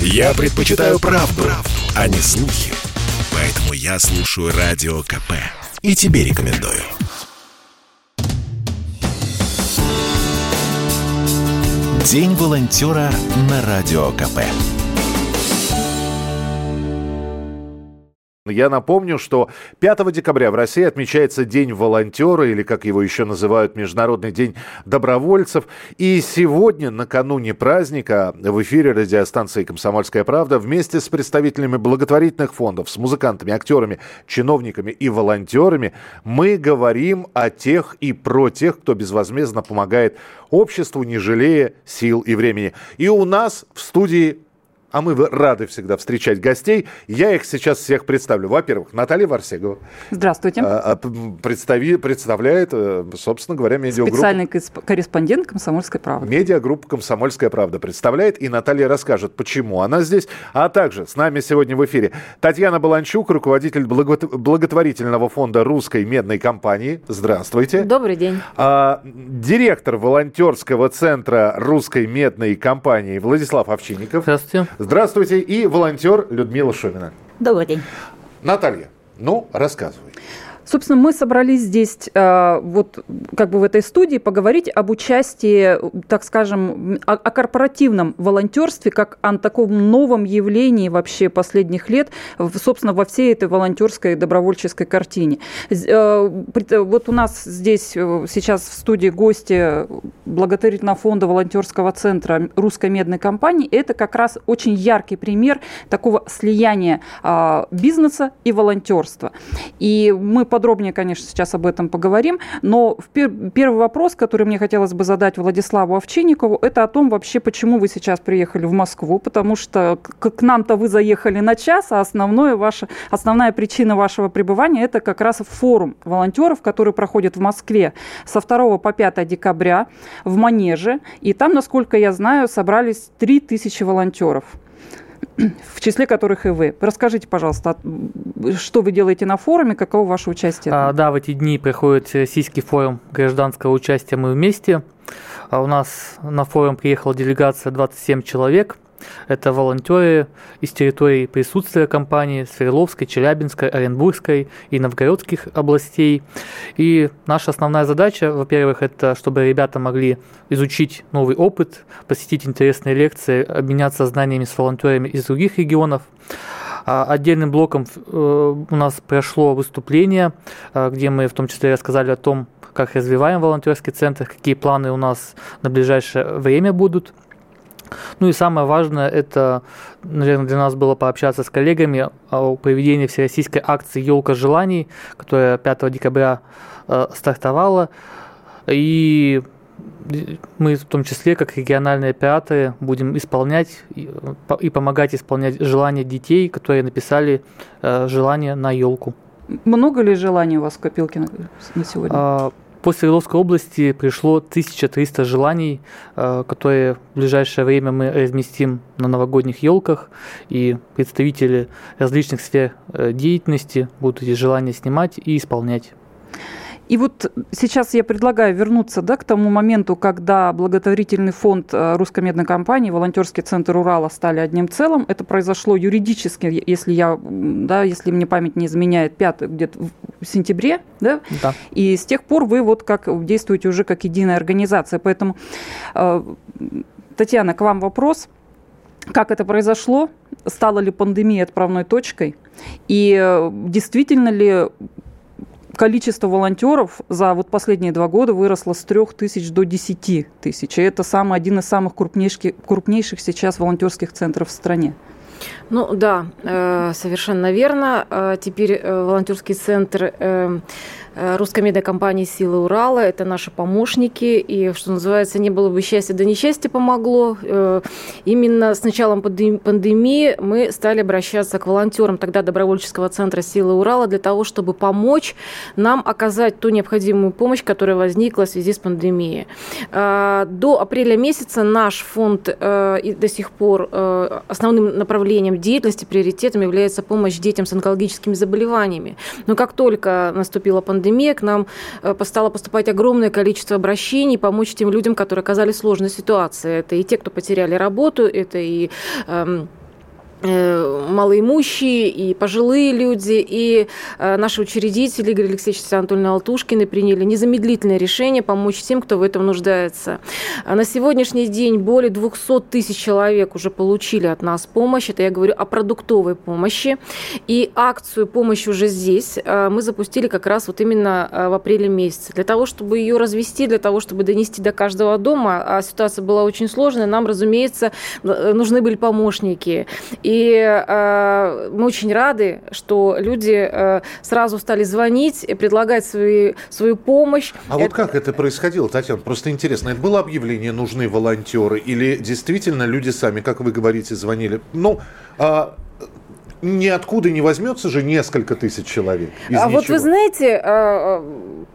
Я предпочитаю правду, правду, а не слухи. Поэтому я слушаю Радио КП. И тебе рекомендую. День волонтера на Радио КП. Я напомню, что 5 декабря в России отмечается День волонтера, или как его еще называют, Международный день добровольцев. И сегодня, накануне праздника, в эфире радиостанции «Комсомольская правда» вместе с представителями благотворительных фондов, с музыкантами, актерами, чиновниками и волонтерами мы говорим о тех и про тех, кто безвозмездно помогает обществу, не жалея сил и времени. И у нас в студии а мы рады всегда встречать гостей. Я их сейчас всех представлю. Во-первых, Наталья Варсегова. Здравствуйте. А, а, представи, представляет, э, собственно говоря, медиагруппу. Специальный корреспондент «Комсомольской правды». Медиагруппа «Комсомольская правда» представляет, и Наталья расскажет, почему она здесь. А также с нами сегодня в эфире Татьяна Баланчук, руководитель благотворительного фонда русской медной компании. Здравствуйте. Добрый день. А, директор волонтерского центра русской медной компании Владислав Овчинников. Здравствуйте. Здравствуйте. И волонтер Людмила Шумина. Добрый день. Наталья, ну, рассказывай. Собственно, мы собрались здесь, э, вот как бы в этой студии, поговорить об участии, так скажем, о, о корпоративном волонтерстве, как о таком новом явлении вообще последних лет, собственно, во всей этой волонтерской добровольческой картине. Э, вот у нас здесь э, сейчас в студии гости благотворительного фонда волонтерского центра русской медной компании. Это как раз очень яркий пример такого слияния бизнеса и волонтерства. И мы подробнее, конечно, сейчас об этом поговорим. Но первый вопрос, который мне хотелось бы задать Владиславу Овчинникову, это о том вообще, почему вы сейчас приехали в Москву, потому что к нам-то вы заехали на час, а основное ваше, основная причина вашего пребывания это как раз форум волонтеров, который проходит в Москве со 2 по 5 декабря в Манеже. И там, насколько я знаю, собрались 3000 волонтеров в числе которых и вы. Расскажите, пожалуйста, что вы делаете на форуме, каково ваше участие? А, да, в эти дни проходит Российский форум гражданского участия «Мы вместе». А у нас на форум приехала делегация 27 человек – это волонтеры из территории присутствия компании Свердловской, Челябинской, Оренбургской и Новгородских областей. И наша основная задача, во-первых, это чтобы ребята могли изучить новый опыт, посетить интересные лекции, обменяться знаниями с волонтерами из других регионов. А отдельным блоком э, у нас прошло выступление, э, где мы в том числе рассказали о том, как развиваем волонтерский центр, какие планы у нас на ближайшее время будут – ну и самое важное, это, наверное, для нас было пообщаться с коллегами о проведении всероссийской акции «Елка желаний», которая 5 декабря э, стартовала. И мы в том числе, как региональные операторы, будем исполнять и, помогать исполнять желания детей, которые написали э, желание на елку. Много ли желаний у вас в копилке на, на сегодня? А, по Свердловской области пришло 1300 желаний, э, которые в ближайшее время мы разместим на новогодних елках, и представители различных сфер э, деятельности будут эти желания снимать и исполнять. И вот сейчас я предлагаю вернуться да, к тому моменту, когда благотворительный фонд э, русской медной компании, волонтерский центр Урала стали одним целым. Это произошло юридически, если, я, да, если мне память не изменяет, 5, где-то в сентябре. Да? Да. И с тех пор вы вот как действуете уже как единая организация. Поэтому, э, Татьяна, к вам вопрос. Как это произошло? Стала ли пандемия отправной точкой? И э, действительно ли количество волонтеров за вот последние два года выросло с 3 тысяч до 10 тысяч. И это самый, один из самых крупнейших, крупнейших сейчас волонтерских центров в стране. Ну да, э, совершенно верно. Э, теперь э, волонтерский центр русской медиакомпании «Силы Урала». Это наши помощники. И, что называется, не было бы счастья, да несчастье помогло. Именно с началом пандемии мы стали обращаться к волонтерам тогда добровольческого центра «Силы Урала» для того, чтобы помочь нам оказать ту необходимую помощь, которая возникла в связи с пандемией. До апреля месяца наш фонд и до сих пор основным направлением направлением деятельности, приоритетом является помощь детям с онкологическими заболеваниями. Но как только наступила пандемия, к нам э, стало поступать огромное количество обращений помочь тем людям, которые оказались в сложной ситуации. Это и те, кто потеряли работу, это и эм, Э, малоимущие, и пожилые люди, и э, наши учредители Игорь Алексеевич Анатольевна Алтушкины приняли незамедлительное решение помочь тем, кто в этом нуждается. А на сегодняшний день более 200 тысяч человек уже получили от нас помощь. Это я говорю о продуктовой помощи. И акцию «Помощь уже здесь» э, мы запустили как раз вот именно в апреле месяце. Для того, чтобы ее развести, для того, чтобы донести до каждого дома, а ситуация была очень сложная, нам, разумеется, нужны были помощники. И э, мы очень рады, что люди э, сразу стали звонить, предлагать свои, свою помощь. А это... вот как это происходило, Татьяна? Просто интересно. Это было объявление «Нужны волонтеры» или действительно люди сами, как вы говорите, звонили? Ну, а ниоткуда не возьмется же несколько тысяч человек. Из а ничего. вот вы знаете, а,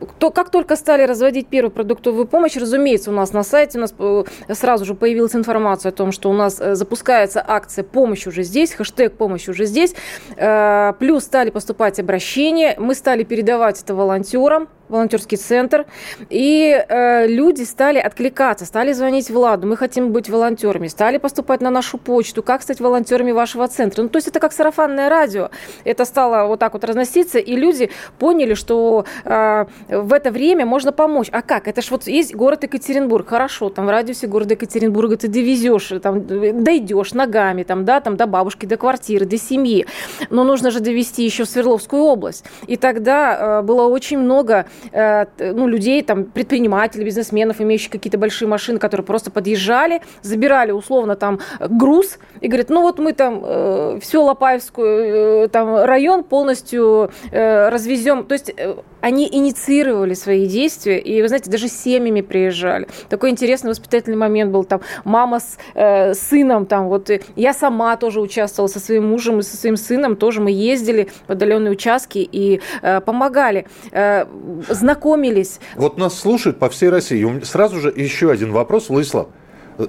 а, кто, как только стали разводить первую продуктовую помощь, разумеется, у нас на сайте у нас э, сразу же появилась информация о том, что у нас э, запускается акция «Помощь уже здесь», хэштег «Помощь уже здесь». Э, плюс стали поступать обращения, мы стали передавать это волонтерам, волонтерский центр, и э, люди стали откликаться, стали звонить Владу, мы хотим быть волонтерами, стали поступать на нашу почту, как стать волонтерами вашего центра. Ну, то есть это как сарафанное радио. Это стало вот так вот разноситься, и люди поняли, что э, в это время можно помочь. А как? Это ж вот есть город Екатеринбург, хорошо, там в радиусе города Екатеринбурга ты довезешь, там, дойдешь ногами, там, да, там до бабушки, до квартиры, до семьи. Но нужно же довести еще в Свердловскую область. И тогда э, было очень много ну, людей, там, предпринимателей, бизнесменов, имеющих какие-то большие машины, которые просто подъезжали, забирали условно там груз и говорят, ну вот мы там э, все Лопаевскую, э, там район полностью э, развезем. То есть э, они инициировали свои действия, и, вы знаете, даже семьями приезжали. Такой интересный воспитательный момент был там мама с э, сыном, там вот я сама тоже участвовала со своим мужем и со своим сыном, тоже мы ездили в отдаленные участки и э, помогали. Э, знакомились. Вот нас слушают по всей России. Сразу же еще один вопрос, Владислав.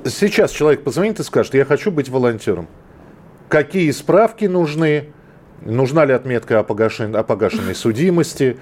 Сейчас человек позвонит и скажет, я хочу быть волонтером. Какие справки нужны? Нужна ли отметка о, погашен... о погашенной судимости?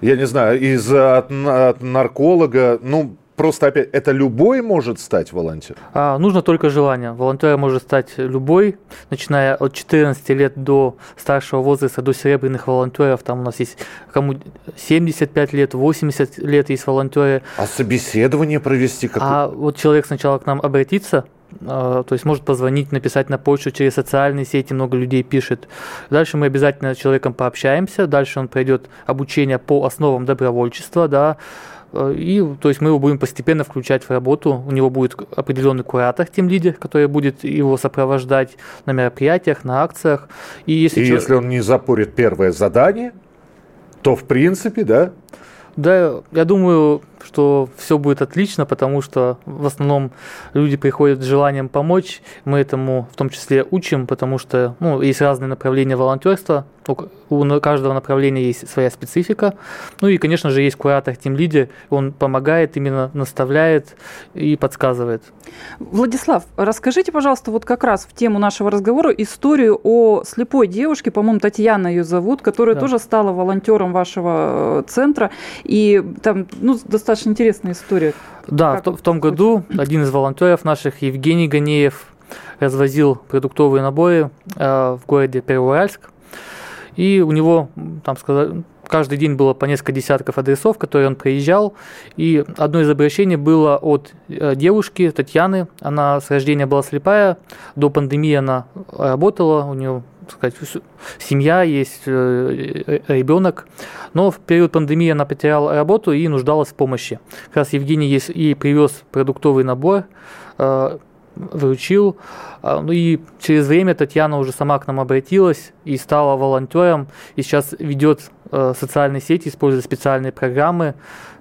Я не знаю, из от, от нарколога. Ну, просто опять, это любой может стать волонтером? А, нужно только желание. Волонтером может стать любой, начиная от 14 лет до старшего возраста, до серебряных волонтеров. Там у нас есть кому 75 лет, 80 лет есть волонтеры. А собеседование провести? Какое? А вот человек сначала к нам обратится, то есть может позвонить, написать на почту через социальные сети, много людей пишет. Дальше мы обязательно с человеком пообщаемся, дальше он пройдет обучение по основам добровольчества, да, Э, и, то есть мы его будем постепенно включать в работу. У него будет определенный куратор, тем лидер, который будет его сопровождать на мероприятиях, на акциях. И если, и человек... если он не запорит первое задание, то в принципе, да? Да, я думаю, что все будет отлично, потому что в основном люди приходят с желанием помочь. Мы этому в том числе учим, потому что ну, есть разные направления волонтерства. У каждого направления есть своя специфика. Ну и, конечно же, есть куратор, тем лидер. Он помогает, именно наставляет и подсказывает. Владислав, расскажите, пожалуйста, вот как раз в тему нашего разговора историю о слепой девушке, по-моему, Татьяна ее зовут, которая да. тоже стала волонтером вашего э, центра. И там ну, достаточно достаточно интересная история. Да, в, в том году один из волонтеров наших, Евгений Ганеев, развозил продуктовые наборы э, в городе Первоуральск. И у него, там сказали, каждый день было по несколько десятков адресов, которые он проезжал. И одно из обращений было от э, девушки Татьяны. Она с рождения была слепая. До пандемии она работала, у нее сказать, семья, есть э, ребенок. Но в период пандемии она потеряла работу и нуждалась в помощи. Как раз Евгений ей привез продуктовый набор, э, выручил. А, ну и через время Татьяна уже сама к нам обратилась и стала волонтером. И сейчас ведет э, социальные сети, используя специальные программы,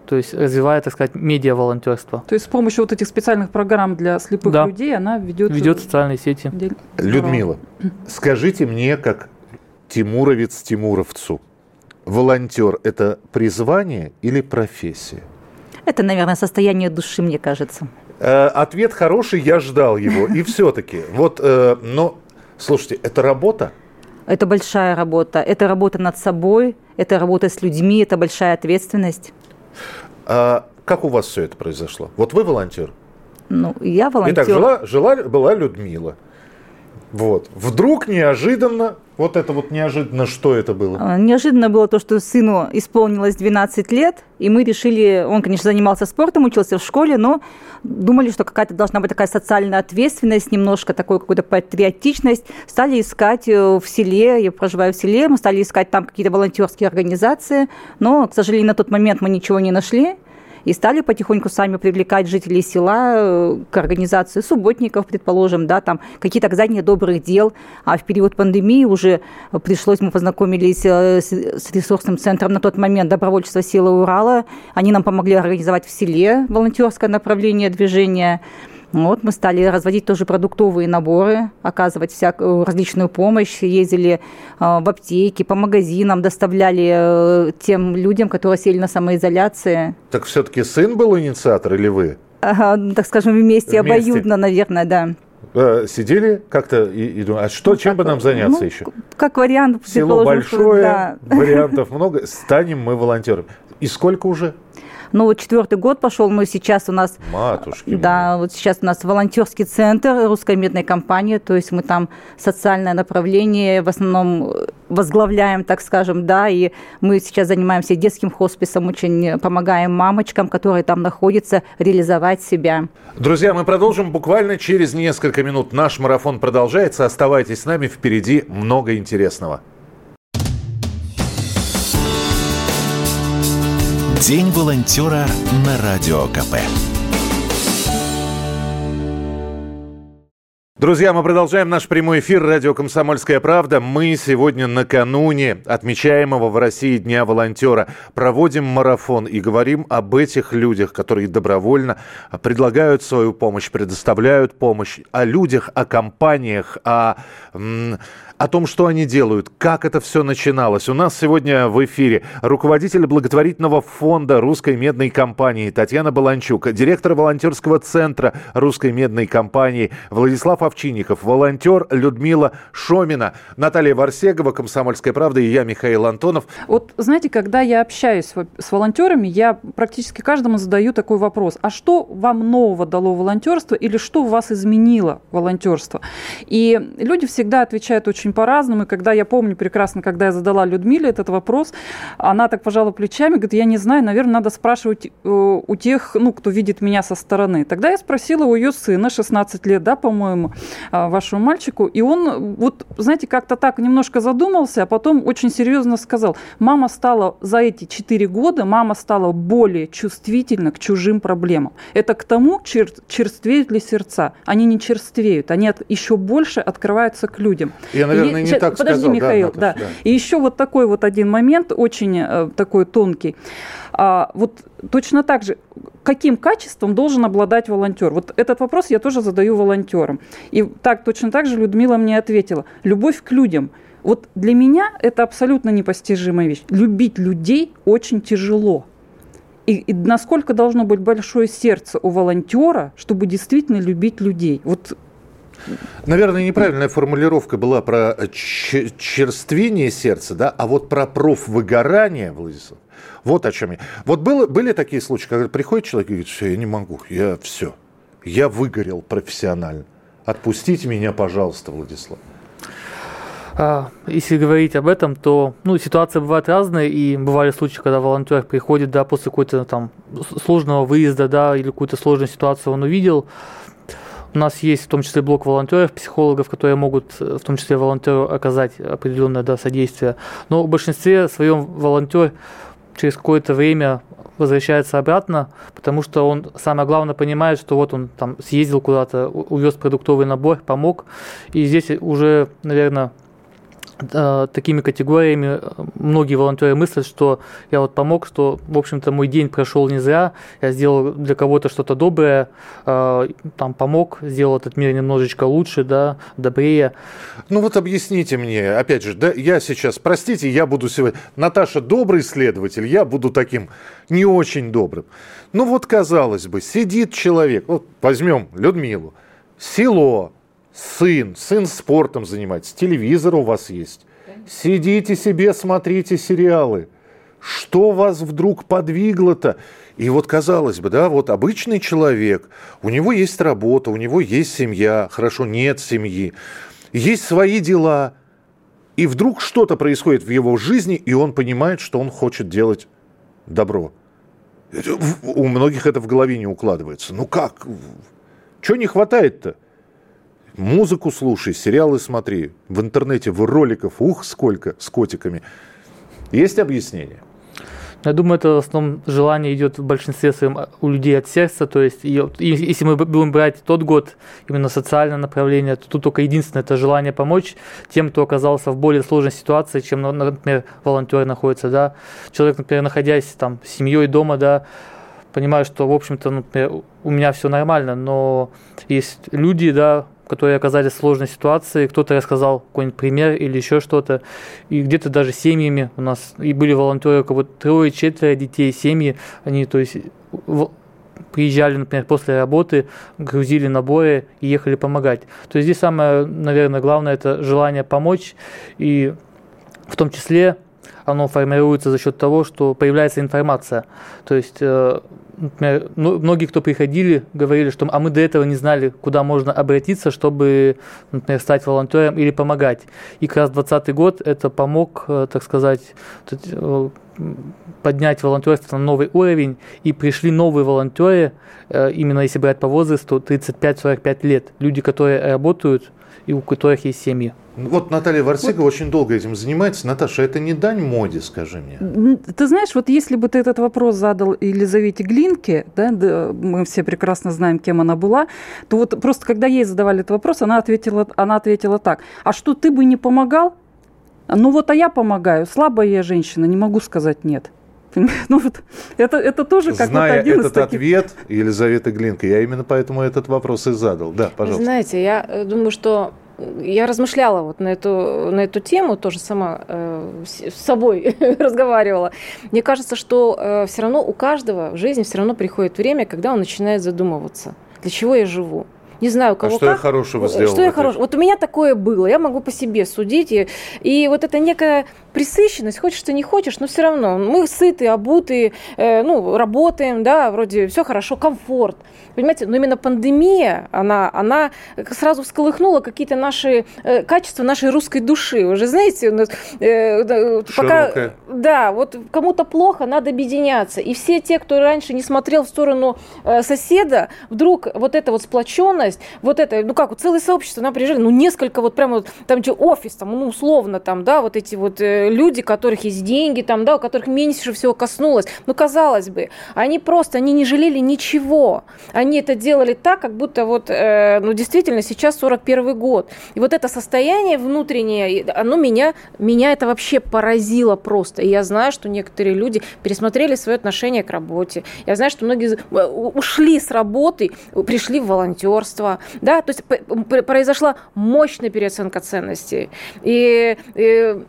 то есть развивает, так сказать, медиа-волонтерство. То есть с помощью вот этих специальных программ для слепых да. людей она ведет... Ведет социальные сети. Людмила, скажите мне, как тимуровец тимуровцу, волонтер – это призвание или профессия? Это, наверное, состояние души, мне кажется. Э, ответ хороший, я ждал его. И все-таки, вот, э, но Слушайте, это работа? Это большая работа. Это работа над собой, это работа с людьми, это большая ответственность. А как у вас все это произошло? Вот вы волонтер? Ну, я волонтер. Итак, жила, жила, была Людмила. Вот. Вдруг неожиданно, вот это вот неожиданно, что это было? А, неожиданно было то, что сыну исполнилось 12 лет, и мы решили, он, конечно, занимался спортом, учился в школе, но думали, что какая-то должна быть такая социальная ответственность, немножко такой какой-то патриотичность. Стали искать э, в селе, я проживаю в селе, мы стали искать там какие-то волонтерские организации, но, к сожалению, на тот момент мы ничего не нашли и стали потихоньку сами привлекать жителей села э, к организации субботников, предположим, да, там какие-то оказания добрых дел. А в период пандемии уже пришлось, мы познакомились э, с ресурсным центром на тот момент добровольчества силы Урала. Они нам помогли организовать в селе волонтерское направление движения. Вот мы стали разводить тоже продуктовые наборы, оказывать всякую различную помощь, ездили э, в аптеки, по магазинам, доставляли э, тем людям, которые сели на самоизоляции. Так все-таки сын был инициатор или вы? Ага, так скажем, вместе, вместе. обоюдно, наверное, да э, сидели как-то и, и думали, а что, ну, чем бы нам заняться ну, еще? Как вариант. Село большое, да. вариантов много, станем мы волонтерами. И сколько уже? Ну, вот четвертый год пошел, но сейчас у нас... Матушки. Да, мои. вот сейчас у нас волонтерский центр русской медной компании, то есть мы там социальное направление в основном возглавляем, так скажем, да, и мы сейчас занимаемся детским хосписом, очень помогаем мамочкам, которые там находятся, реализовать себя. Друзья, мы продолжим буквально через несколько минут. Наш марафон продолжается. Оставайтесь с нами, впереди много интересного. День волонтера на Радио КП. Друзья, мы продолжаем наш прямой эфир радио «Комсомольская правда». Мы сегодня накануне отмечаемого в России Дня волонтера проводим марафон и говорим об этих людях, которые добровольно предлагают свою помощь, предоставляют помощь, о людях, о компаниях, о о том, что они делают, как это все начиналось. У нас сегодня в эфире руководитель благотворительного фонда русской медной компании Татьяна Баланчук, директор волонтерского центра русской медной компании Владислав Овчинников, волонтер Людмила Шомина, Наталья Варсегова, «Комсомольская правда» и я, Михаил Антонов. Вот знаете, когда я общаюсь с волонтерами, я практически каждому задаю такой вопрос. А что вам нового дало волонтерство или что вас изменило волонтерство? И люди всегда отвечают очень очень по-разному. И когда я помню прекрасно, когда я задала Людмиле этот вопрос, она так пожала плечами, говорит, я не знаю, наверное, надо спрашивать э, у тех, ну, кто видит меня со стороны. Тогда я спросила у ее сына, 16 лет, да, по-моему, э, вашему мальчику, и он вот, знаете, как-то так немножко задумался, а потом очень серьезно сказал, мама стала за эти 4 года, мама стала более чувствительна к чужим проблемам. Это к тому, чер черствеют ли сердца. Они не черствеют, они от, еще больше открываются к людям. Я, наверное, не так Подожди, сказал. Михаил, да, да. И еще вот такой вот один момент, очень э, такой тонкий. А, вот точно так же, каким качеством должен обладать волонтер? Вот этот вопрос я тоже задаю волонтерам. И так точно так же Людмила мне ответила. Любовь к людям. Вот для меня это абсолютно непостижимая вещь. Любить людей очень тяжело. И, и насколько должно быть большое сердце у волонтера, чтобы действительно любить людей. Вот Наверное, неправильная формулировка была про черствение сердца, да, а вот про профвыгорание, Владислав, вот о чем я. Вот было, были такие случаи, когда приходит человек и говорит, все, я не могу, я все, я выгорел профессионально. Отпустите меня, пожалуйста, Владислав. А, если говорить об этом, то ну, ситуация бывает разная, и бывали случаи, когда волонтер приходит да, после какой-то там сложного выезда да, или какую-то сложную ситуацию он увидел, у нас есть в том числе блок волонтеров, психологов, которые могут э, в том числе волонтеру оказать определенное да, содействие. Но в большинстве своем волонтер через какое-то время возвращается обратно, потому что он самое главное понимает, что вот он там съездил куда-то, увез продуктовый набор, помог. И здесь уже, наверное, такими категориями э, многие волонтеры мыслят, что я вот помог, что, в общем-то, мой день прошел не зря, я сделал для кого-то что-то доброе, э, там помог, сделал этот мир немножечко лучше, да, добрее. Ну вот объясните мне, опять же, да, я сейчас, простите, я буду сегодня, Наташа добрый следователь, я буду таким не очень добрым. Ну вот, казалось бы, сидит человек, вот возьмем Людмилу, село, сын, сын спортом занимается, телевизор у вас есть. Сидите себе, смотрите сериалы. Что вас вдруг подвигло-то? И вот казалось бы, да, вот обычный человек, у него есть работа, у него есть семья, хорошо, нет семьи, есть свои дела, и вдруг что-то происходит в его жизни, и он понимает, что он хочет делать добро. У многих это в голове не укладывается. Ну как? Чего не хватает-то? Музыку слушай, сериалы смотри. В интернете, в роликов, ух, сколько с котиками. Есть объяснение? Я думаю, это в основном желание идет в большинстве своем у людей от сердца. То есть, если мы будем брать тот год, именно социальное направление, то тут только единственное это желание помочь тем, кто оказался в более сложной ситуации, чем, например, волонтер находится. Да? Человек, например, находясь там с семьей дома, да, понимаю, что, в общем-то, например, у меня все нормально, но есть люди, да, которые оказались в сложной ситуации, кто-то рассказал какой-нибудь пример или еще что-то, и где-то даже семьями у нас, и были волонтеры, у кого трое, четверо детей, семьи, они, то есть, приезжали, например, после работы, грузили наборы и ехали помогать. То есть здесь самое, наверное, главное – это желание помочь, и в том числе оно формируется за счет того, что появляется информация. То есть э, например, ну, многие, кто приходили, говорили, что а мы до этого не знали, куда можно обратиться, чтобы, например, стать волонтером или помогать. И как раз 2020 год это помог, э, так сказать, э, поднять волонтерство на новый уровень, и пришли новые волонтеры, именно если брать по возрасту, 35-45 лет. Люди, которые работают и у которых есть семьи. Вот Наталья Варсигова вот. очень долго этим занимается. Наташа, это не дань моде, скажи мне. Ты знаешь, вот если бы ты этот вопрос задал Елизавете Глинке, да, да, мы все прекрасно знаем, кем она была, то вот просто когда ей задавали этот вопрос, она ответила, она ответила так. А что ты бы не помогал? Ну вот, а я помогаю. Слабая я женщина, не могу сказать нет. Ну вот это, это тоже как Зная вот один этот из таких... ответ Елизаветы Глинка, я именно поэтому этот вопрос и задал. Да, пожалуйста. знаете, я э, думаю, что я размышляла вот на эту, на эту тему, тоже сама э, с собой разговаривала. Мне кажется, что э, все равно у каждого в жизни все равно приходит время, когда он начинает задумываться, для чего я живу. Не знаю, у кого а что как. я хорошего сделал? Что я хорошего? Вот у меня такое было, я могу по себе судить. И, и вот это некая присыщенность, хочешь ты не хочешь, но все равно мы сыты, обуты, э, ну, работаем, да, вроде все хорошо, комфорт. Понимаете, но именно пандемия, она, она сразу всколыхнула какие-то наши э, качества нашей русской души. Уже знаете, э, пока, да, вот кому-то плохо, надо объединяться. И все те, кто раньше не смотрел в сторону э, соседа, вдруг вот эта вот сплоченность, вот это, ну как, вот целое сообщество, нам приезжали, ну несколько вот прямо вот, там что, офис, там, ну условно там, да, вот эти вот э, люди, которых есть деньги, там, да, у которых меньше всего коснулось. Ну, казалось бы, они просто, они не жалели ничего. Они это делали так, как будто вот, э, ну, действительно, сейчас 41 год. И вот это состояние внутреннее, оно меня, меня это вообще поразило просто. И я знаю, что некоторые люди пересмотрели свое отношение к работе. Я знаю, что многие э, ушли с работы, пришли в волонтерство, да, то есть произошла мощная переоценка ценностей. И, и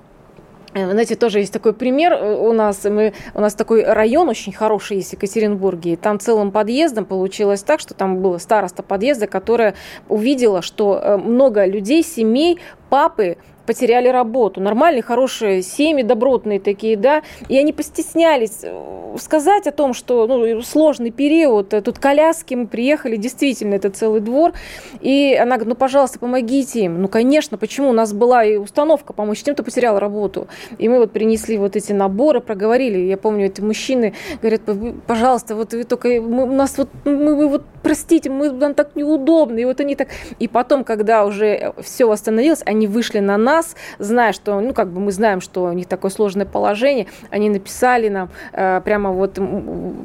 Э, знаете, тоже есть такой пример э, у нас. Мы, у нас такой район очень хороший есть в Екатеринбурге. И там целым подъездом получилось так, что там было староста подъезда, которая увидела, что э, много людей, семей, папы потеряли работу. Нормальные, хорошие семьи, добротные такие, да, и они постеснялись э, сказать о том, что ну, сложный период, э, тут коляски, мы приехали, действительно, это целый двор, и она говорит, ну, пожалуйста, помогите им. Ну, конечно, почему? У нас была и установка помочь тем, кто потерял работу. И мы вот принесли вот эти наборы, проговорили. Я помню, эти мужчины говорят, пожалуйста, вот вы только, мы, у нас вот, мы, мы вот, простите, мы, нам так неудобно. И вот они так... И потом, когда уже все восстановилось, они вышли на нас, нас, зная, что, ну, как бы мы знаем, что у них такое сложное положение, они написали нам э, прямо вот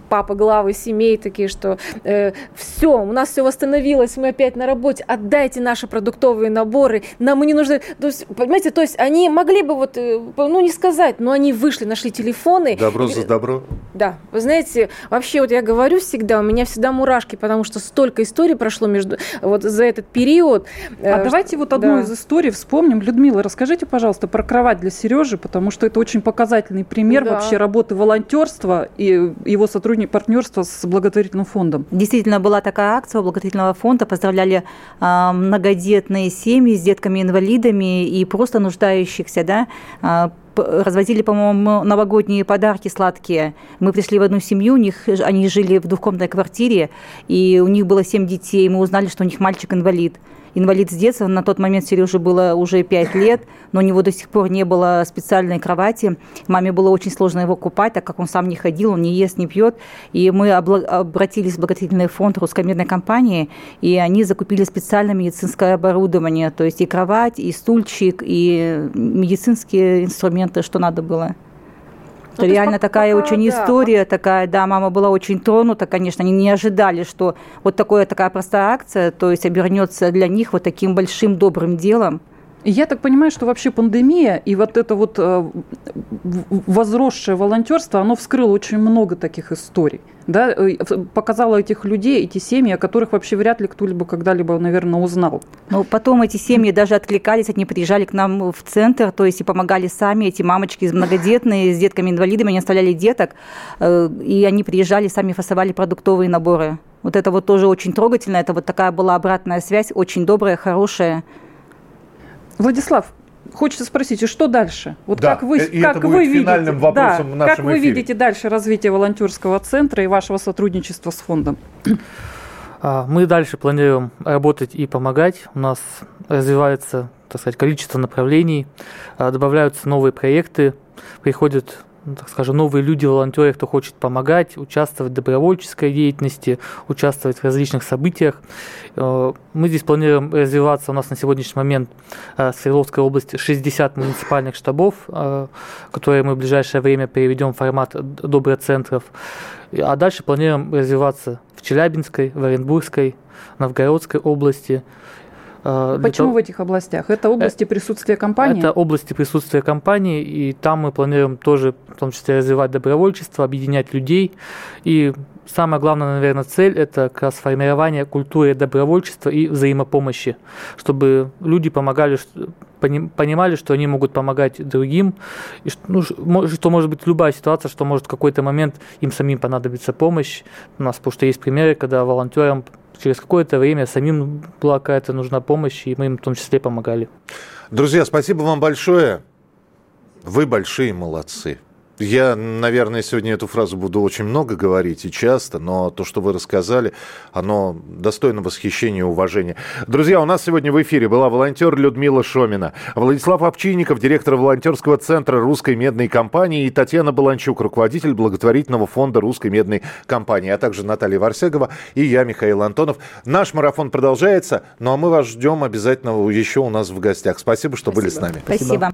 папа главы семей такие, что э, все, у нас все восстановилось, мы опять на работе, отдайте наши продуктовые наборы, нам не нужны, то есть, понимаете, то есть они могли бы вот, э, ну, не сказать, но они вышли, нашли телефоны. Добро за добро. Да, вы знаете, вообще вот я говорю всегда, у меня всегда мурашки, потому что что столько историй прошло между вот за этот период. А давайте вот одну да. из историй вспомним. Людмила, расскажите, пожалуйста, про кровать для Сережи, потому что это очень показательный пример да. вообще работы волонтерства и его сотрудничества, партнерства с благотворительным фондом. Действительно, была такая акция у благотворительного фонда. Поздравляли э, многодетные семьи с детками-инвалидами и просто нуждающихся, да, э, развозили, по-моему, новогодние подарки сладкие. Мы пришли в одну семью, у них, они жили в двухкомнатной квартире, и у них было семь детей. Мы узнали, что у них мальчик-инвалид инвалид с детства. На тот момент Сереже было уже 5 лет, но у него до сих пор не было специальной кровати. Маме было очень сложно его купать, так как он сам не ходил, он не ест, не пьет. И мы обратились в благотворительный фонд русской медной компании, и они закупили специальное медицинское оборудование, то есть и кровать, и стульчик, и медицинские инструменты, что надо было. Это реально такая пока, очень да. история, такая, да, мама была очень тронута, конечно, они не ожидали, что вот такая такая простая акция, то есть обернется для них вот таким большим добрым делом. Я так понимаю, что вообще пандемия и вот это вот э, возросшее волонтерство, оно вскрыло очень много таких историй. Да, э, показало этих людей, эти семьи, о которых вообще вряд ли кто-либо когда-либо, наверное, узнал. Но потом эти семьи даже откликались, они приезжали к нам в центр, то есть и помогали сами, эти мамочки многодетные, с детками-инвалидами, они оставляли деток, э, и они приезжали, сами фасовали продуктовые наборы. Вот это вот тоже очень трогательно, это вот такая была обратная связь, очень добрая, хорошая. Владислав, хочется спросить, и что дальше? Вот да, как вы, и как это вы видите, вопросом да, в нашем как вы эфире. видите дальше развитие волонтерского центра и вашего сотрудничества с фондом? А, мы дальше планируем работать и помогать. У нас развивается, так сказать, количество направлений, а, добавляются новые проекты, приходят так скажем, новые люди, волонтеры, кто хочет помогать, участвовать в добровольческой деятельности, участвовать в различных событиях. Э, мы здесь планируем развиваться. У нас на сегодняшний момент э, в Свердловской области 60 муниципальных штабов, э, которые мы в ближайшее время переведем в формат доброцентров. А дальше планируем развиваться в Челябинской, в Оренбургской, Новгородской области – Почему того... в этих областях? Это области э, присутствия компании? Это области присутствия компании, и там мы планируем тоже, в том числе, развивать добровольчество, объединять людей. И самая главная, наверное, цель – это как раз формирование культуры добровольчества и взаимопомощи, чтобы люди помогали, понимали, что они могут помогать другим, и что, ну, что может быть любая ситуация, что может в какой-то момент им самим понадобится помощь. У нас, потому что есть примеры, когда волонтерам через какое-то время самим была какая-то нужна помощь, и мы им в том числе помогали. Друзья, спасибо вам большое. Вы большие молодцы. Я, наверное, сегодня эту фразу буду очень много говорить и часто, но то, что вы рассказали, оно достойно восхищения и уважения. Друзья, у нас сегодня в эфире была волонтер Людмила Шомина, Владислав Овчинников, директор волонтерского центра русской медной компании, и Татьяна Баланчук, руководитель благотворительного фонда русской медной компании, а также Наталья Варсегова и я, Михаил Антонов. Наш марафон продолжается, ну а мы вас ждем обязательно еще у нас в гостях. Спасибо, что Спасибо. были с нами. Спасибо.